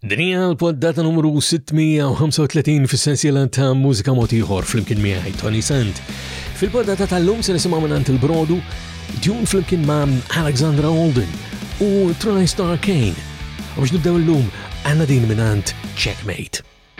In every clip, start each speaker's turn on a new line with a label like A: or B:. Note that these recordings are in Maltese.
A: Din hija l-poddata numru 635 fis-sensiela ta' mużika mod ieħor flimkien miegħi Tony Sant. Fil-poddata tal-lum se nisimgħu minn il-Brodu, Dune flimkien ma' Alexandra Alden u TriStar Kane. U biex nibdew l-lum għandna din minn Checkmate.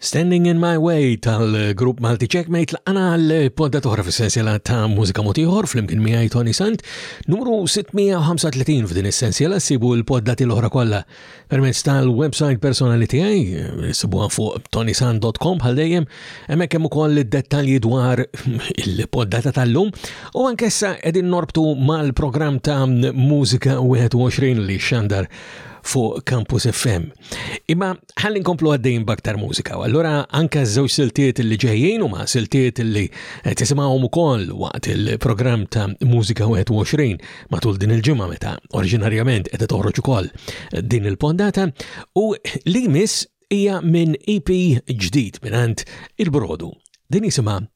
B: Standing in My Way
A: tal-grupp Malti Checkmate laqana l-podda toħra fis-sensiela ta' mużika motiħor fl-imkien miegħi Tony Sant, numru 635 f'din is-sensiela sibu l-podda til-oħra kollha permezz tal-website personali tiegħi sibuha fuq tonysant.com bħal dejjem hemmhekk hemm ukoll id-dettalji dwar il-podda ta' tal-lum u ankessa qegħdin norbtu mal-programm ta' Mużika 21 li xandar fuq Campus FM. Imma Ħalli nkomplu għaddejn baktar mużika, u allura anka żewġ siltiet li ġejjin huma siltiet li eh, tisimgħuhom ukoll waqt il-programm ta' Mużika 21 matul din il-ġimgħa meta oriġinarjament qed toħroġ ukoll eh, din il-pondata u li miss hija minn EP ġdid mingħand il-Brodu. Din jisimha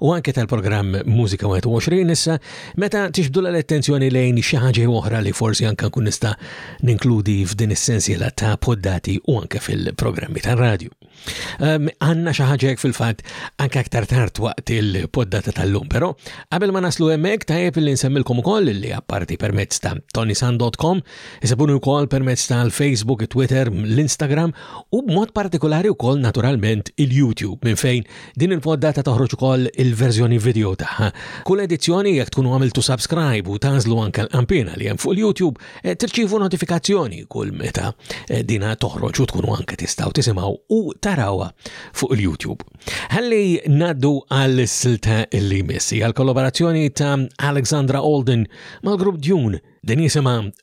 B: u anke tal-programm Mużika 21 issa meta tixbdula l-attenzjoni lejn xi ħaġa oħra li forsi anke nkun nista' ninkludi f'din is-sensiela ta' poddati u anke fil-programmi tar-radju. Ehm, għanna xi ħaġa hekk fil-fatt anke aktar tard waqt il-poddata tal-lum, però qabel ma naslu hemmhekk tajjeb li nsemmilkom ukoll li apparti permezz ta' tonisan.com isabuni wkoll permezz tal-Facebook, Twitter, l-Instagram u b'mod partikolari wkoll naturalment il-YouTube minn fejn Din il-poddata toħroġ ukoll il-verżjoni video tagħha. Kull edizzjoni jekk tkunu għamiltu subscribe u tażlu anke l-kampina li hemm fuq il-YouTube, eh, tirċievu notifikazzjoni kull meta eh, dina toħroġ u tkunu anke tistgħu tisimgħu u tarawha fuq il-YouTube. Ħalli naddu għal silta li missi għal kollaborazzjoni ta' Alexandra Alden mal-grupp Dune din
C: jisimha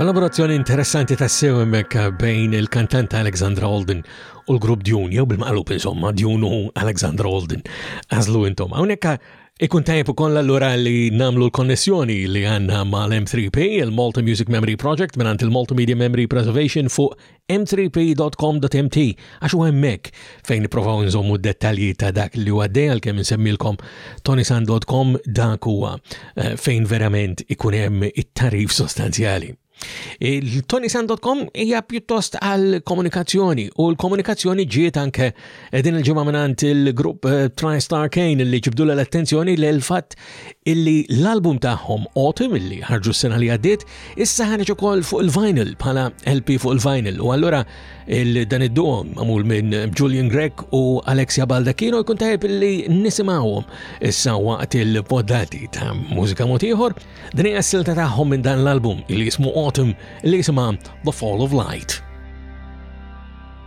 B: Kollaborazzjoni interessanti tassew hemmhekk bejn il-kantanta Alexandra Holden u l-grupp Dune, jew bil-maqlub insomma, Dune u Alexandra Holden. Għażlu intom. Hawnhekk ikun tajjeb ukoll allura li nagħmlu l-konnessjoni li għandna mal-M3P, il-Malta Music Memory Project mingħand il-Malta Media Memory Preservation fuq m3p.com.mt għax u hemmhekk fejn nipprovaw nżommu d-dettalji ta' dak li huwa dej għalkemm insemmilkom tonisan.com dak huwa eh, fejn verament ikun hemm it-tarif sostanzjali. Il-tonisan.com hija pjuttost għal komunikazzjoni u l-komunikazzjoni ġiet anke din il-ġimgħa minant il-grupp eh, TriStar Kane li ġibdu l-attenzjoni l fatt illi l-album tagħhom Autumn illi ħarġu s-sena li għaddiet Issa ħareġ ukoll fuq il-vinyl bħala LP fuq il-vinyl u allura il-dan id-duo magħmul minn Julian Grech u Alexia Baldacchino jkun tajb li nisimgħuhom issa waqt il-poddati ta' mużika mod ieħor. Din hija silta tagħhom minn dan l-album li jismu Autumn li jisimha The Fall of Light.